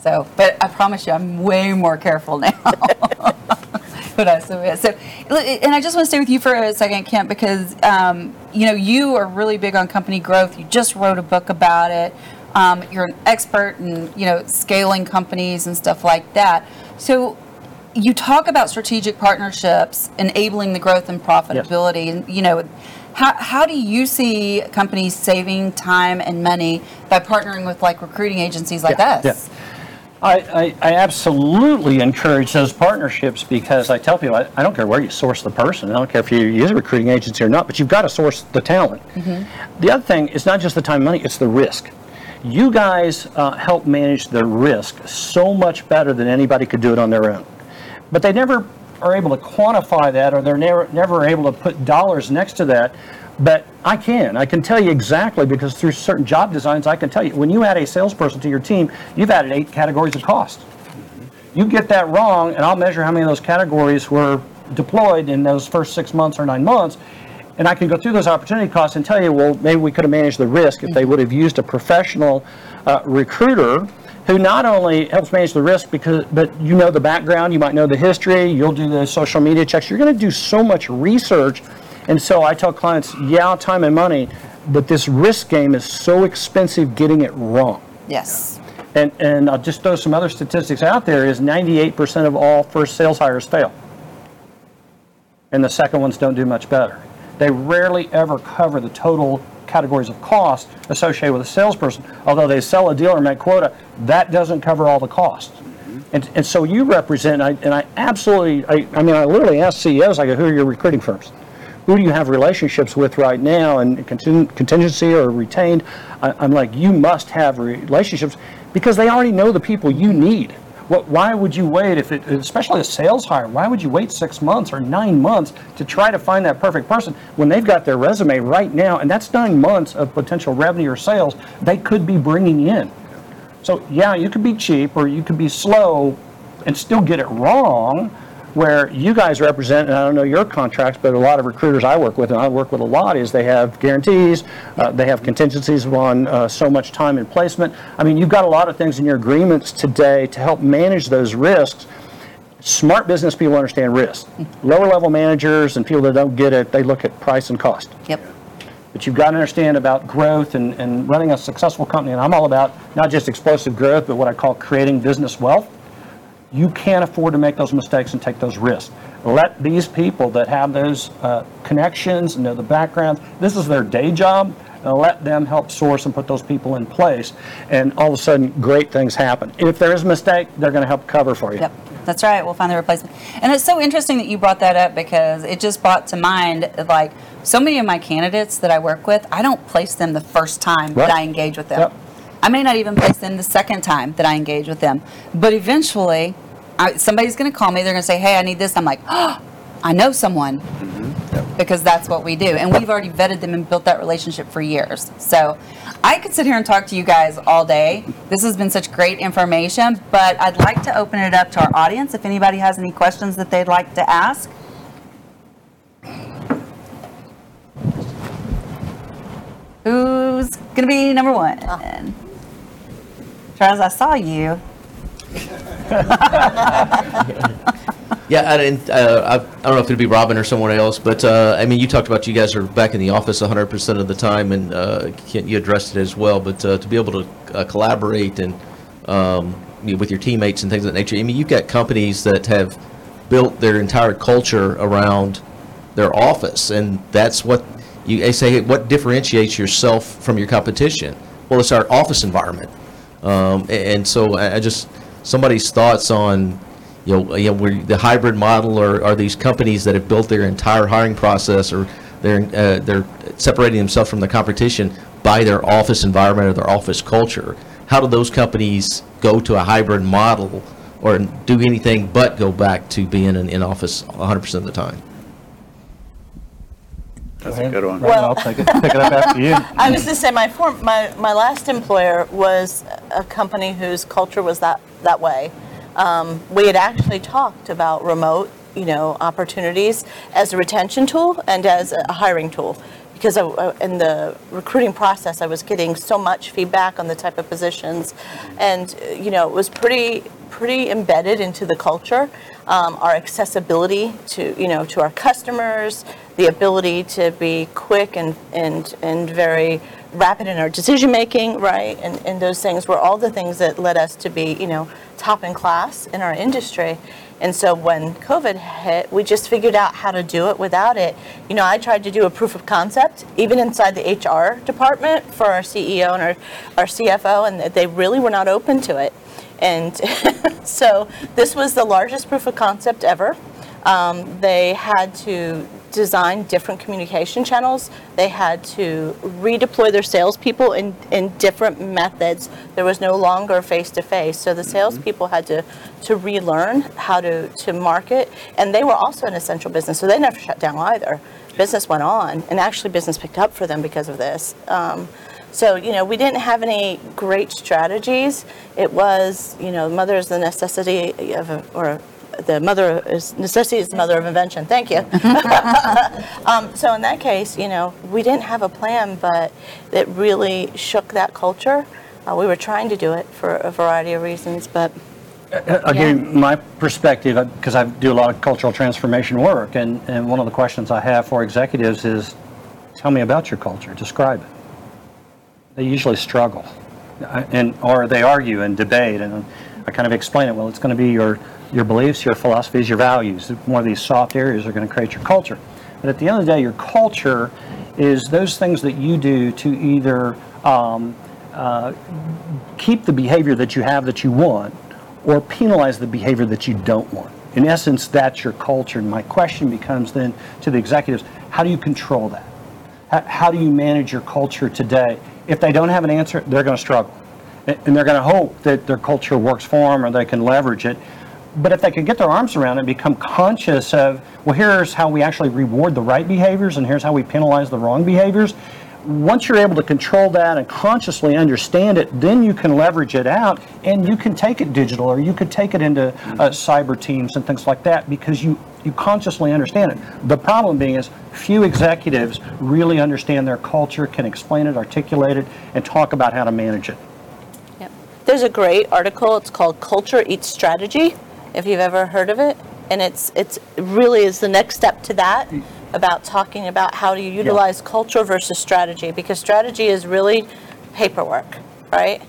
A: "So," but I promise you, I'm way more careful now. But I submit. So, and I just want to stay with you for a second, Kent, because um, you know you are really big on company growth. You just wrote a book about it. Um, you're an expert in you know scaling companies and stuff like that. So, you talk about strategic partnerships enabling the growth and profitability, and you know. How, how do you see companies saving time and money by partnering with like recruiting agencies like
B: Yeah,
A: us?
B: yeah. I, I, I absolutely encourage those partnerships because I tell people I, I don't care where you source the person. I don't care if you use a recruiting agency or not, but you've got to source the talent. The other thing is not just the time and money, it's the risk. You guys uh, help manage the risk so much better than anybody could do it on their own. But they never are able to quantify that or they're never, never able to put dollars next to that. But I can. I can tell you exactly because through certain job designs, I can tell you when you add a salesperson to your team, you've added eight categories of cost. You get that wrong, and I'll measure how many of those categories were deployed in those first six months or nine months. And I can go through those opportunity costs and tell you, well, maybe we could have managed the risk if they would have used a professional uh, recruiter who not only helps manage the risk because, but you know the background, you might know the history, you'll do the social media checks. You're going to do so much research, and so I tell clients, yeah, time and money, but this risk game is so expensive getting it wrong.
A: Yes.
B: And, and I'll just throw some other statistics out there is 98% of all first sales hires fail. And the second ones don't do much better. They rarely ever cover the total categories of cost associated with a salesperson. Although they sell a deal or make quota, that doesn't cover all the costs. And, and so you represent, I, and I absolutely, I, I mean, I literally ask CEOs, I go, who are your recruiting firms? Who do you have relationships with right now and contingency or retained? I'm like, you must have relationships because they already know the people you need. What, why would you wait if it, especially a sales hire, why would you wait six months or nine months to try to find that perfect person when they've got their resume right now and that's nine months of potential revenue or sales they could be bringing in? So yeah, you could be cheap or you could be slow and still get it wrong. Where you guys represent, and I don't know your contracts, but a lot of recruiters I work with, and I work with a lot, is they have guarantees, uh, they have contingencies on uh, so much time and placement. I mean, you've got a lot of things in your agreements today to help manage those risks. Smart business people understand risk. Lower level managers and people that don't get it, they look at price and cost.
A: Yep.
B: But you've got to understand about growth and, and running a successful company. And I'm all about not just explosive growth, but what I call creating business wealth. You can't afford to make those mistakes and take those risks. Let these people that have those uh, connections and know the background, this is their day job, and let them help source and put those people in place. And all of a sudden, great things happen. If there is a mistake, they're going to help cover for you.
A: Yep, that's right. We'll find the replacement. And it's so interesting that you brought that up because it just brought to mind like so many of my candidates that I work with, I don't place them the first time
B: Right.
A: that I engage with them.
B: Yep.
A: I may not even place them the second time that I engage with them. But eventually, I, somebody's going to call me. They're going to say, "Hey, I need this." I'm like, "Oh, I know someone," mm-hmm. because that's what we do, and we've already vetted them and built that relationship for years. So, I could sit here and talk to you guys all day. This has been such great information, but I'd like to open it up to our audience. If anybody has any questions that they'd like to ask. Who's going to be number one? Ah. Charles, I saw you.
E: Yeah, I didn't. Uh, I, I don't know if it'd be Robin or someone else, but uh, I mean, you talked about you guys are back in the office 100% of the time, and uh, you addressed it as well. But uh, to be able to uh, collaborate and um, you know, with your teammates and things of that nature, I mean, you've got companies that have built their entire culture around their office, and that's what you they say. What differentiates yourself from your competition? Well, it's our office environment, um, and so I just somebody's thoughts on you know, you know, the hybrid model or are these companies that have built their entire hiring process or they're, uh, they're separating themselves from the competition by their office environment or their office culture. How do those companies go to a hybrid model or do anything but go back to being in, in office 100% of the time?
D: That's a good one.
B: Right, I'll take it, pick it up after you.
C: I was to say my form, my, my last employer was a company whose culture was that that way. Um, we had actually talked about remote, you know, opportunities as a retention tool and as a hiring tool. Because I, in the recruiting process, I was getting so much feedback on the type of positions, and uh, you know, it was pretty pretty embedded into the culture. Um, our accessibility to you know to our customers, the ability to be quick and and and very rapid in our decision making, right? And and those things were all the things that led us to be you know top in class in our industry. And so when COVID hit, we just figured out how to do it without it. You know, I tried to do a proof of concept, even inside the HR department for our CEO and our, our CFO, and they really were not open to it. And so this was the largest proof of concept ever. Um, they had to design different communication channels. They had to redeploy their salespeople in, in different methods. There was no longer face to face. So the salespeople had to, to relearn how to, to market. And they were also an essential business, so they never shut down either. Business went on, and actually, business picked up for them because of this. Um, so, you know, we didn't have any great strategies. It was, you know, mother is the necessity of, a, or the mother is, necessity is the mother of invention. Thank you. um, so in that case, you know, we didn't have a plan, but it really shook that culture. Uh, we were trying to do it for a variety of reasons, but
B: I'll give you my perspective, because I do a lot of cultural transformation work, and, and one of the questions I have for executives is, tell me about your culture, describe it. They usually struggle, uh, and, or they argue and debate, and I kind of explain it, well, it's going to be your, your beliefs, your philosophies, your values. More of these soft areas are going to create your culture. But at the end of the day, your culture is those things that you do to either um, uh, keep the behavior that you have that you want or penalize the behavior that you don't want. In essence, that's your culture. And my question becomes then to the executives, how do you control that? How, how do you manage your culture today? If they don't have an answer, they're going to struggle. And they're going to hope that their culture works for them or they can leverage it. But if they can get their arms around it and become conscious of, well, here's how we actually reward the right behaviors and here's how we penalize the wrong behaviors, once you're able to control that and consciously understand it, then you can leverage it out and you can take it digital or you could take it into uh, cyber teams and things like that because you, you consciously understand it. The problem being is few executives really understand their culture, can explain it, articulate it, and talk about how to manage it.
C: There's a great article. It's called Culture Eats Strategy, if you've ever heard of it. And it's it's really is the next step to that about talking about how do you utilize culture versus strategy because strategy is really paperwork, right?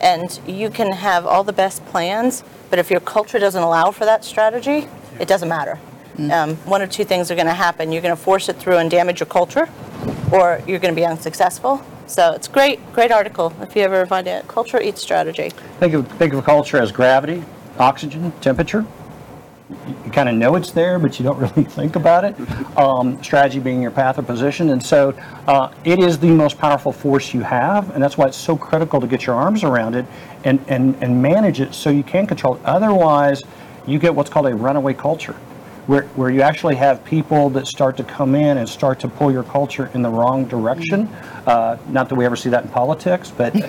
C: And you can have all the best plans, but if your culture doesn't allow for that strategy, it doesn't matter. Um, one or two things are going to happen. You're going to force it through and damage your culture, or you're going to be unsuccessful. So it's great, great article if you ever find it. Culture eats strategy.
B: Think of, think of culture as gravity, oxygen, temperature. You- kind of know it's there, but you don't really think about it. Um, strategy being your path or position. And so uh, it is the most powerful force you have. And that's why it's so critical to get your arms around it and, and, and manage it so you can control it. Otherwise, you get what's called a runaway culture, where, where you actually have people that start to come in and start to pull your culture in the wrong direction. Uh, not that we ever see that in politics, but uh,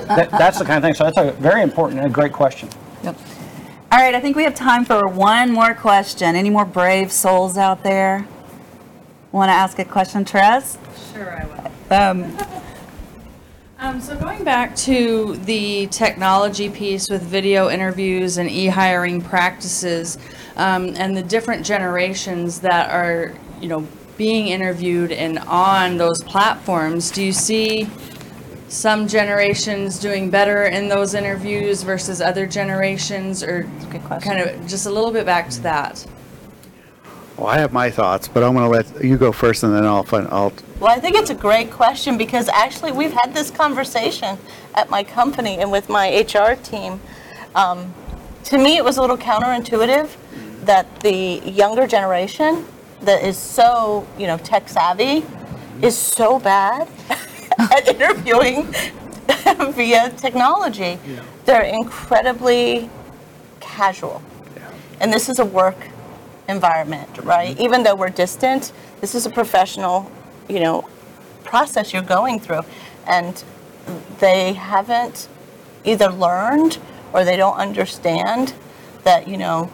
B: that, that's the kind of thing. So that's a very important and a great question.
A: Yep. All right, I think we have time for one more question. Any more brave souls out there? Want to ask a question, Tress?
F: Sure, I will.
A: Um,
F: Um, so going back to the technology piece with video interviews and e-hiring practices, um, and the different generations that are, you know, being interviewed and on those platforms, do you see some generations doing better in those interviews versus other generations, or
A: good question.
F: kind of just a little bit back to that?
D: Well, I have my thoughts, but I'm going to let you go first, and then I'll fin- I'll
C: Well, I think it's a great question because actually we've had this conversation at my company and with my HR team. Um, to me, it was a little counterintuitive that the younger generation that is so, you know, tech savvy is so bad at interviewing via technology. They're incredibly casual. And this is a work environment, right? Even though we're distant, this is a professional, you know, process you're going through. And they haven't either learned or they don't understand that, you know,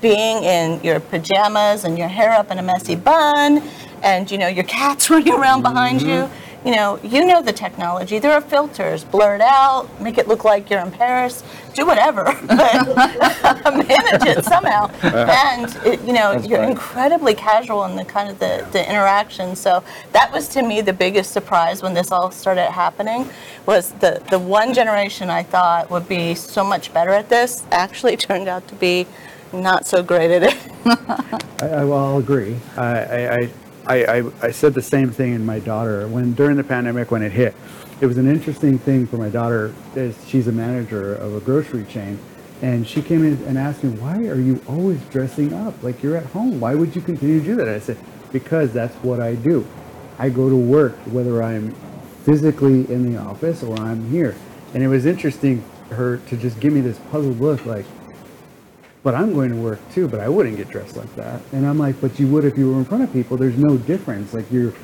C: being in your pajamas and your hair up in a messy bun and, you know, your cat's running around behind you, mm-hmm. you know, you know the technology. There are filters, blur it out, make it look like you're in Paris, do whatever, manage it somehow. And, it, you know, you're
B: great.
C: incredibly casual in the kind of the, the interaction. So that was to me the biggest surprise when this all started happening was the, the one generation I thought would be so much better at this actually turned out to be not so great at it.
D: I, I, well, I'll agree. I, I, I, I, I said the same thing in my daughter when during the pandemic when it hit. It was an interesting thing for my daughter. She's a manager of a grocery chain, and she came in and asked me, "Why are you always dressing up like you're at home? Why would you continue to do that?" I said, "Because that's what I do. I go to work whether I'm physically in the office or I'm here." And it was interesting her to just give me this puzzled look, like, but I'm going to work too, but I wouldn't get dressed like that. And I'm like, but you would if you were in front of people. There's no difference. Like you're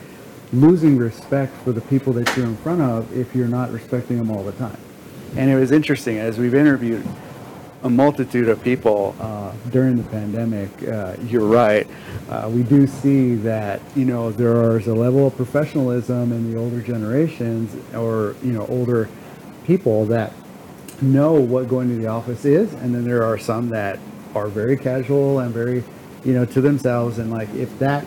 D: losing respect for the people that you're in front of if you're not respecting them all the time. And it was interesting as we've interviewed a multitude of people uh, during the pandemic. Uh, you're right. Uh, we do see that you know there is a level of professionalism in the older generations, or you know older people that know what going to the office is, and then there are some that are very casual and very, you know, to themselves. And like if that,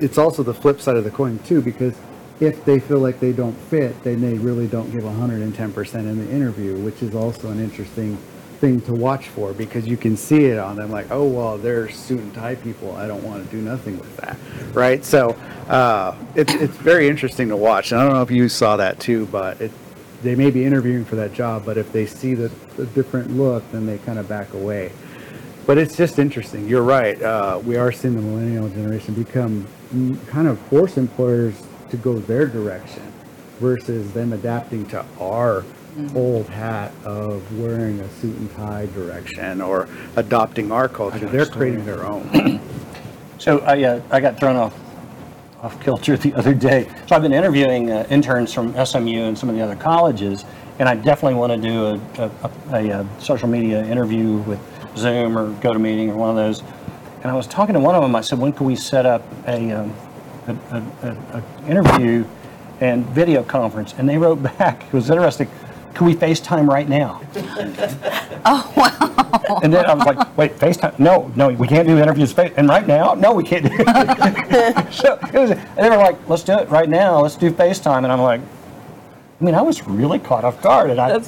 D: it's also the flip side of the coin too, because if they feel like they don't fit, then they really don't give 110% in the interview, which is also an interesting thing to watch for because you can see it on them like, oh, well, they're suit and tie people. I don't want to do nothing with that. Right. So uh, it's, it's very interesting to watch. And I don't know if you saw that too, but it, they may be interviewing for that job, but if they see the, the different look, then they kind of back away. But it's just interesting. You're right. Uh, we are seeing the millennial generation become kind of force employers to go their direction versus them adapting to our old hat of wearing a suit and tie direction or adopting our culture. They're creating their own.
B: So I, uh, I got thrown off, off kilter the other day. So I've been interviewing uh, interns from SMU and some of the other colleges, and I definitely want to do a, a, a, a social media interview with Zoom or GoToMeeting or one of those. And I was talking to one of them. I said, when can we set up a, um, interview and video conference? And they wrote back. It was interesting. Can we FaceTime right now?
A: oh, wow.
B: And then I was like, wait, FaceTime? No, no, we can't do interviews. Face- and right now? No, we can't do it. so it was, and they were like, let's do it right now. Let's do FaceTime. And I'm like, I mean, I was really caught off guard. And I,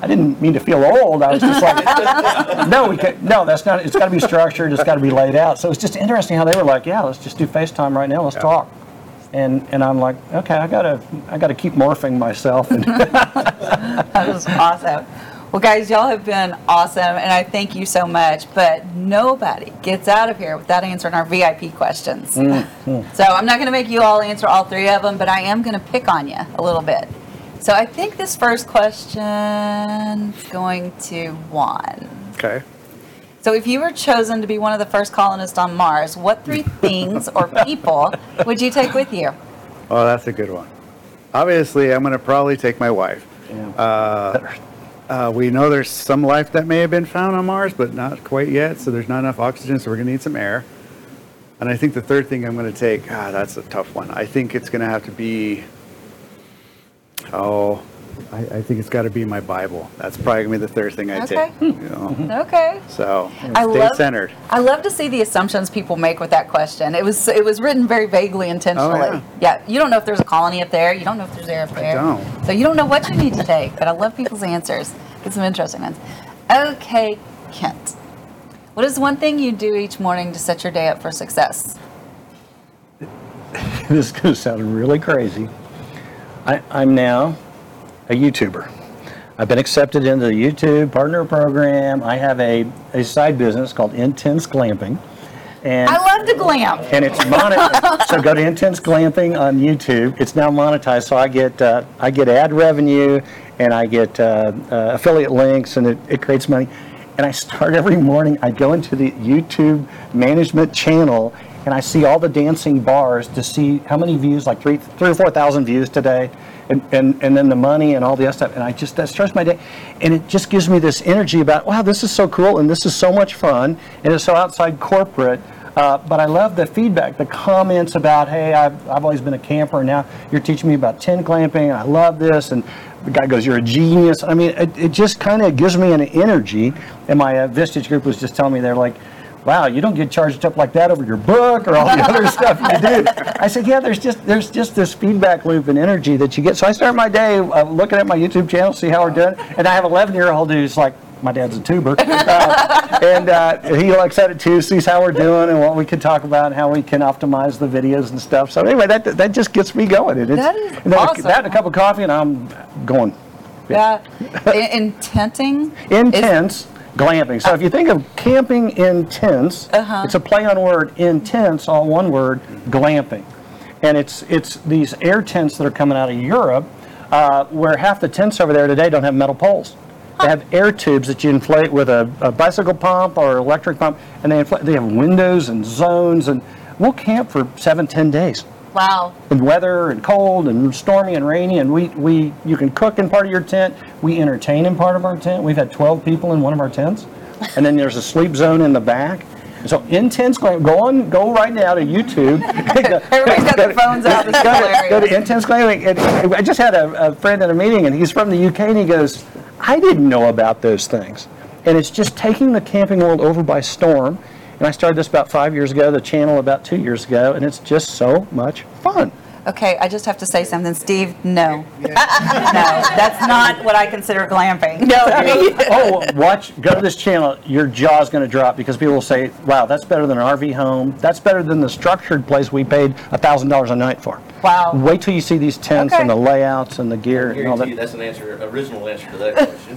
B: I didn't mean to feel old. I was just like, no, we can't, no, that's not, it's got to be structured. It's got to be laid out. So it's just interesting how they were like, yeah, let's just do FaceTime right now. Let's talk. And, and I'm like, okay, I gotta, I gotta keep morphing myself. And
A: That was awesome. Well, guys, y'all have been awesome, and I thank you so much. But nobody gets out of here without answering our VIP questions. Mm, mm. so I'm not going to make you all answer all three of them, but I am going to pick on you a little bit. So I think this first question is going to Juan.
D: Okay.
A: So, if you were chosen to be one of the first colonists on Mars, what three things or people would you take with you?
D: Oh, that's a good one. Obviously, I'm going to probably take my wife.
B: Yeah.
D: Uh, we know there's some life that may have been found on Mars, but not quite yet. So there's not enough oxygen, so we're going to need some air. And I think the third thing I'm going to take, ah, that's a tough one. I think it's going to have to be, oh, I, I think it's got to be my Bible. That's probably going to be the third thing I
A: Okay.
D: take. You know?
A: Okay.
D: So
A: I
D: stay
A: love-
D: centered.
A: I love to see the assumptions people make with that question. It was it was written very vaguely intentionally.
D: Oh, yeah.
A: you don't know if there's a colony up there. You don't know if there's air up there.
D: don't.
A: So you don't know what you need to take. But I love people's answers. Get some interesting ones. Okay, Kent. What is one thing you do each morning to set your day up for success?
B: this is going to sound really crazy. I, I'm now a YouTuber. I've been accepted into the YouTube partner program. I have a, a side business called Intense Glamping. And
A: I love to glam.
B: and it's monetized. so go to Intense Glamping on YouTube. It's now monetized, so I get uh, I get ad revenue and I get uh, uh, affiliate links, and it, it creates money. And I start every morning. I go into the YouTube management channel, and I see all the dancing bars to see how many views, like three three or four thousand views today. And, and, and then the money and all the other stuff. And I just, that starts my day. And it just gives me this energy about, wow, this is so cool and this is so much fun. And it's so outside corporate. Uh, but I love the feedback, the comments about, hey, I've, I've always been a camper, and now you're teaching me about tin clamping, and I love this. And the guy goes, you're a genius. I mean, it, it just kind of gives me an energy. And my uh, Vistage group was just telling me, they're like, wow, you don't get charged up like that over your book or all the other stuff you do. I said, yeah, there's just there's just this feedback loop and energy that you get. So I start my day uh, looking at my YouTube channel, see how we're doing, and I have an 11 year old who's like, my dad's a tuber, uh, and uh, he looks at it too, sees how we're doing and what we can talk about and how we can optimize the videos and stuff. So anyway, that that just gets me going. And it's,
A: That is
B: and a-
A: awesome.
B: that and a cup of coffee, and I'm going.
A: Yeah. In- Intenting.
B: Intense glamping. So if you think of camping in tents, it's a play on word intense, all one word, glamping. And it's it's these air tents that are coming out of Europe, uh, where half the tents over there today don't have metal poles. They have air tubes that you inflate with a, a bicycle pump or electric pump, and they inflate, they have windows and zones, and we'll camp for seven, ten days
A: Wow.
B: and weather and cold and stormy and rainy and we, we you can cook in part of your tent. We entertain in part of our tent. We've had 12 people in one of our tents. And then there's a sleep zone in the back. So intense glamping go on go right now to youtube.
A: Everybody's got their phones out. This is
B: go, to, go to intense glamping i just had a, a friend at a meeting and he's from the uk and he goes i didn't know about those things. And it's just taking the camping world over by storm and i started this about five years ago the channel about two years ago and it's just so much fun
A: Okay, I just have to say something, Steve. No, no, that's not what I consider glamping. No,
B: oh, watch, go to this channel. Your jaw's going to drop because people will say, wow, that's better than an RV home. That's better than the structured place we paid $1,000 a night for.
A: Wow.
B: Wait till you see these tents
A: Okay.
B: and the layouts and the gear and all
E: Guarantee you
B: that.
E: that's an answer, original answer to that question.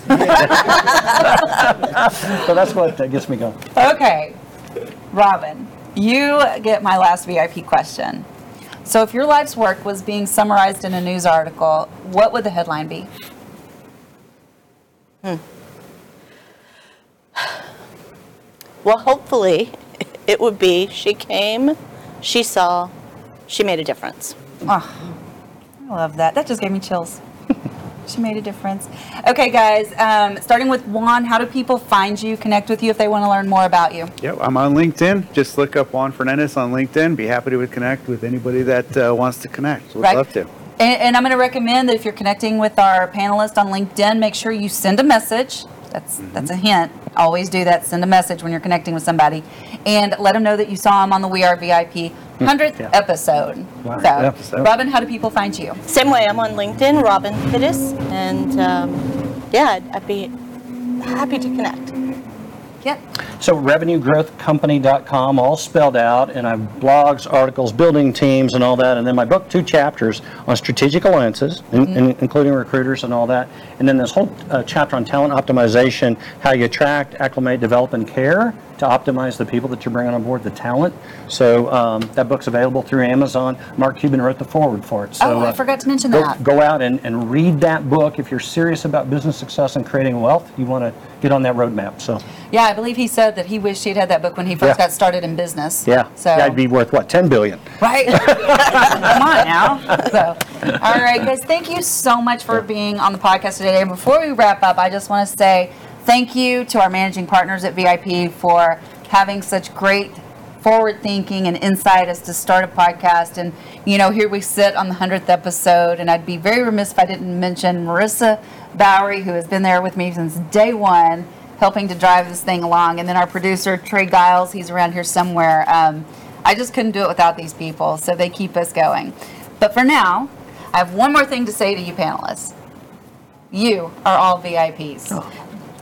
B: So that's what uh, gets me going.
A: Okay, Robin, you get my last VIP question. So, if your life's work was being summarized in a news article, what would the headline be? Hmm.
C: Well, hopefully, it would be she came, she saw, she made a difference.
A: Oh, I love that. That just gave me chills. she made a difference. Okay, guys, um, starting with Juan, how do people find you, connect with you if they want to learn more about you?
D: Yep, I'm on LinkedIn. Just look up Juan Fernandez on LinkedIn. Be happy to connect with anybody that uh, wants to connect. Would
A: Right.
D: love to.
A: And, and I'm going to recommend that if you're connecting with our panelist on LinkedIn, make sure you send a message. That's that's a hint. Always do that. Send a message when you're connecting with somebody, and let them know that you saw them on the We Are VIP hundredth
B: Yeah.
A: episode.
B: Wow.
A: So,
B: Episode.
A: Robin, how do people find you?
C: Same way, I'm on LinkedIn, Robin Fiddes, and um, yeah, I'd, I'd be happy to connect.
A: Yep.
B: So revenuegrowthcompany.com, all spelled out, and I've blogs, articles, building teams, and all that. And then my book, two chapters on strategic alliances, in, in- including recruiters and all that. And then this whole uh, chapter on talent optimization, how you attract, acclimate, develop, and care. To optimize the people that you're bringing on board, the talent. So um, that book's available through Amazon. Mark Cuban wrote the foreword for it. So,
A: Oh, I
B: uh,
A: forgot to mention
B: go,
A: that.
B: Go out and, and read that book. If you're serious about business success and creating wealth, you want to get on that roadmap. So,
A: Yeah, I believe he said that he wished he'd had that book when he first
B: Yeah.
A: got started in business.
B: yeah,
A: So
B: that'd be worth what, 10 billion?
A: right. Come on now. So, all right, guys, thank you so much for being on the podcast today. And before we wrap up, I just want to say thank you to our managing partners at VIP for having such great forward thinking and insight as to start a podcast. And, you know, here we sit on the 100th episode, and I'd be very remiss if I didn't mention Marissa Bowery, who has been there with me since day one, helping to drive this thing along. And then our producer, Trey Giles, he's around here somewhere. Um, I just couldn't do it without these people, so they keep us going. But for now, I have one more thing to say to you panelists. You are all VIPs.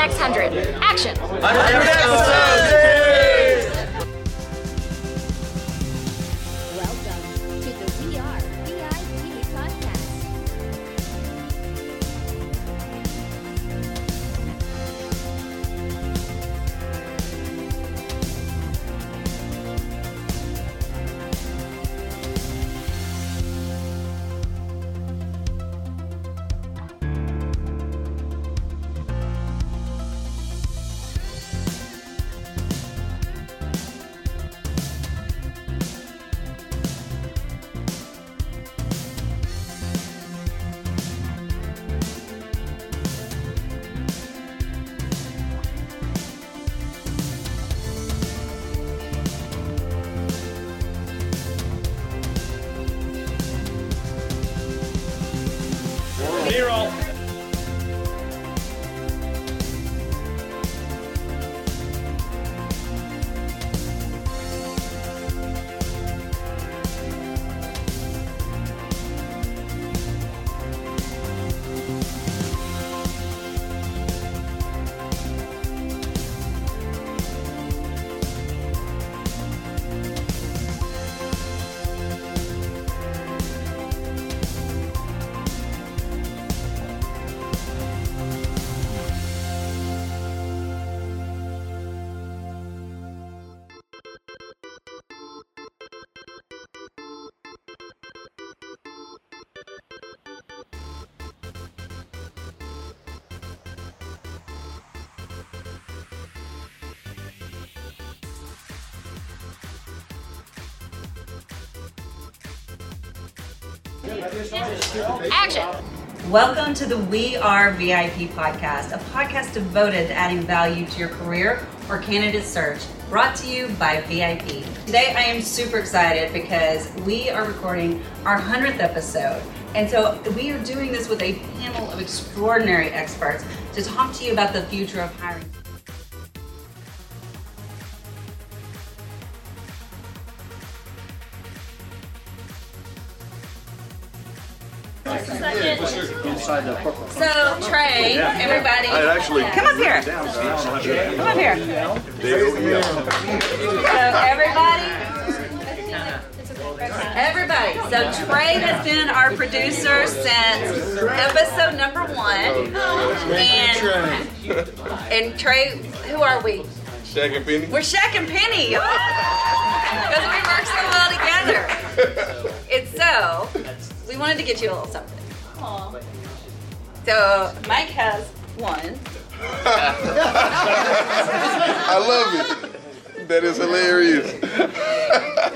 G: We're ready for the next 100. Action. Action.
A: Welcome to the We Are VIP podcast, a podcast devoted to adding value to your career or candidate search, brought to you by VIP. Today I am super excited because we are recording our 100th episode. And so we are doing this with a panel of extraordinary experts to talk to you about the future of hiring. So Trey, everybody, come up here. Come up here. So everybody, everybody. So Trey has been our producer since episode number one, and and Trey, who are we?
H: Shaq and Penny.
G: We're Shaq and Penny. Because we work so well together. And so, we wanted to get you a little something. So, Mike has one.
H: I love it. That is hilarious.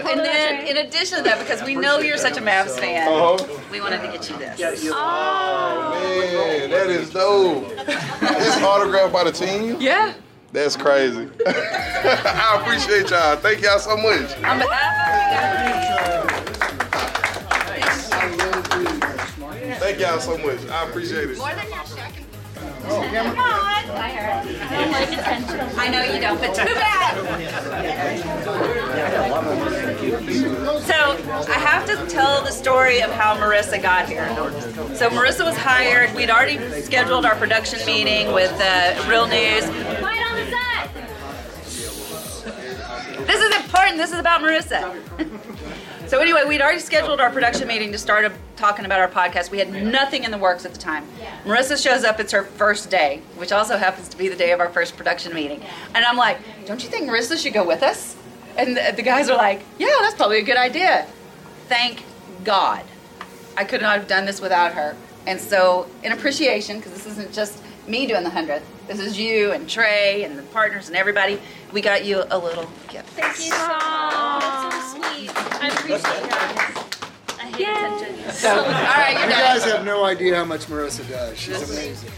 A: And then, in addition to that, because we know you're such a Mavs fan,
H: Uh-huh.
A: we wanted to get you this.
H: Oh, man, that is dope. It's autographed by the team?
A: Yeah.
H: That's crazy. I appreciate y'all. Thank y'all so much. Thank y'all so much. I appreciate it. Come on.
A: I know you don't, but too bad. So I have to tell the story of how Marissa got here. So Marissa was hired. We'd already scheduled our production meeting with uh, Real News.
I: Quiet on the set.
A: This is important. This is about Marissa. so anyway, we'd already oh. scheduled our production meeting to start talking about our podcast. We had nothing in the works at the time. Marissa shows up. It's her first day, which also happens to be the day of our first production meeting. And I'm like, "Don't you think Marissa should go with us?" And the, the guys are like, "Yeah, that's probably a good idea." Thank God, I could not have done this without her. And so, in appreciation, because this isn't just me doing the hundredth, this is you and Trey and the partners and everybody. We got you a little gift.
I: Thank you so much. That's so sweet. I appreciate that. I hate attention.
A: So, all right, you're
J: You
A: done.
J: guys have no idea how much Marissa does. She's amazing.